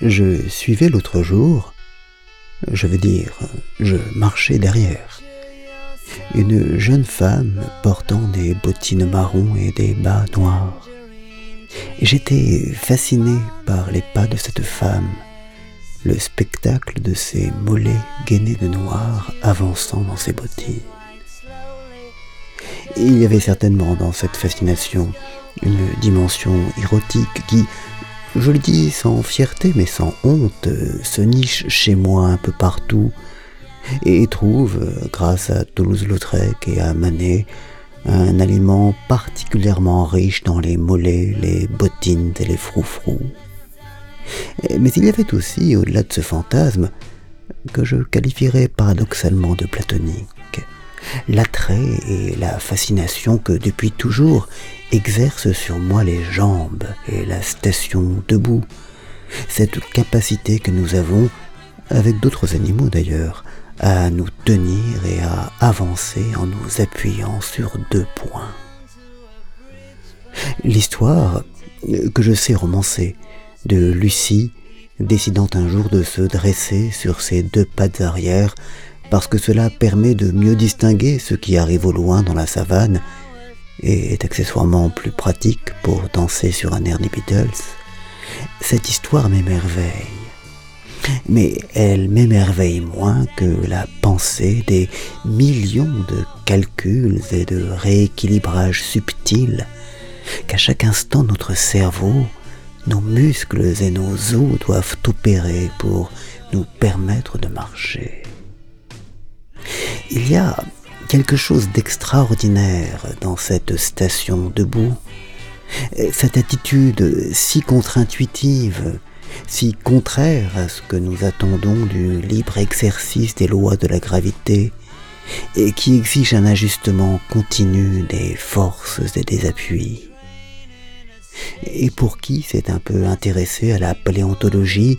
Je suivais l'autre jour, je veux dire, je marchais derrière, une jeune femme portant des bottines marron et des bas noirs. J'étais fasciné par les pas de cette femme, le spectacle de ses mollets gainés de noir avançant dans ses bottines. Il y avait certainement dans cette fascination une dimension érotique qui, je le dis sans fierté mais sans honte, se niche chez moi un peu partout et trouve, grâce à Toulouse-Lautrec et à Manet, un aliment particulièrement riche dans les mollets, les bottines et les froufrous. Mais il y avait aussi, au-delà de ce fantasme, que je qualifierais paradoxalement de platonique, l'attrait et la fascination que depuis toujours exercent sur moi les jambes et la station debout, cette capacité que nous avons, avec d'autres animaux d'ailleurs, à nous tenir et à avancer en nous appuyant sur deux points. L'histoire, que je sais romancer, de Lucie décidant un jour de se dresser sur ses deux pattes arrière parce que cela permet de mieux distinguer ce qui arrive au loin dans la savane et est accessoirement plus pratique pour danser sur un air des Beatles, cette histoire m'émerveille mais elle m'émerveille moins que la pensée des millions de calculs et de rééquilibrages subtils qu'à chaque instant notre cerveau, nos muscles et nos os doivent opérer pour nous permettre de marcher. Il y a quelque chose d'extraordinaire dans cette station debout, cette attitude si contre-intuitive si contraire à ce que nous attendons du libre exercice des lois de la gravité, et qui exige un ajustement continu des forces et des appuis. Et pour qui s'est un peu intéressé à la paléontologie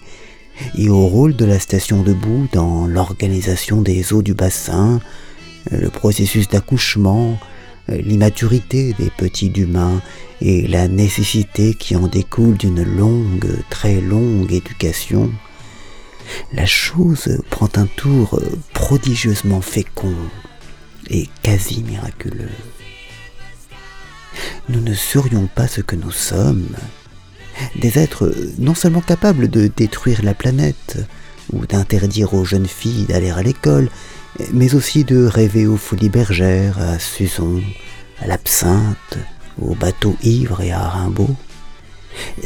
et au rôle de la station debout dans l'organisation des eaux du bassin, le processus d'accouchement, l'immaturité des petits humains et la nécessité qui en découle d'une longue, très longue éducation, la chose prend un tour prodigieusement fécond et quasi miraculeux. Nous ne serions pas ce que nous sommes, des êtres non seulement capables de détruire la planète, ou d'interdire aux jeunes filles d'aller à l'école, mais aussi de rêver aux folies bergères, à Suzon, à l'absinthe, au bateau ivre et à Rimbaud,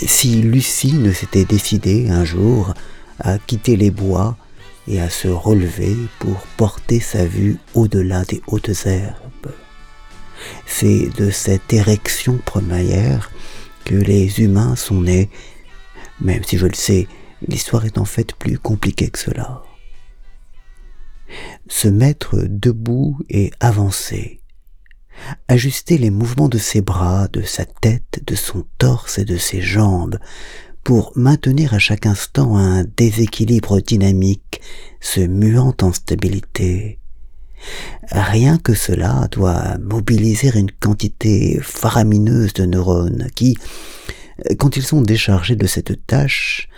si Lucie ne s'était décidée un jour à quitter les bois et à se relever pour porter sa vue au-delà des hautes herbes. C'est de cette érection première que les humains sont nés, même si je le sais, l'histoire est en fait plus compliquée que cela. Se mettre debout et avancer, ajuster les mouvements de ses bras, de sa tête, de son torse et de ses jambes, pour maintenir à chaque instant un déséquilibre dynamique, se muant en stabilité. Rien que cela doit mobiliser une quantité faramineuse de neurones qui, quand ils sont déchargés de cette tâche,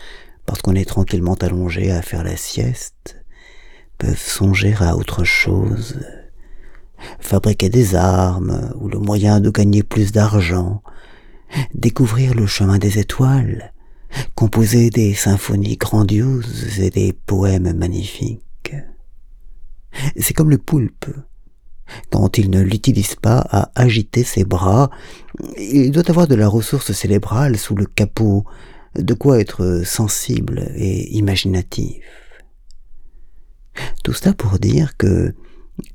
parce qu'on est tranquillement allongé à faire la sieste, peuvent songer à autre chose, fabriquer des armes ou le moyen de gagner plus d'argent, découvrir le chemin des étoiles, composer des symphonies grandioses et des poèmes magnifiques. C'est comme le poulpe. Quand il ne l'utilise pas à agiter ses bras, il doit avoir de la ressource cérébrale sous le capot, de quoi être sensible et imaginatif. Tout cela pour dire que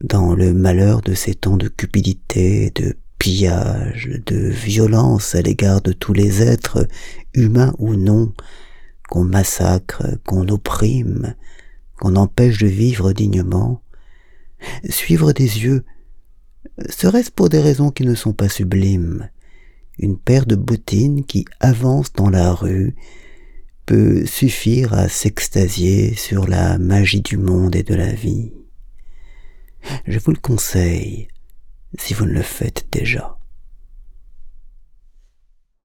dans le malheur de ces temps de cupidité, de pillage, de violence à l'égard de tous les êtres, humains ou non, qu'on massacre, qu'on opprime, qu'on empêche de vivre dignement, suivre des yeux, serait-ce pour des raisons qui ne sont pas sublimes, une paire de bottines qui avance dans la rue peut suffire à s'extasier sur la magie du monde et de la vie. Je vous le conseille si vous ne le faites déjà.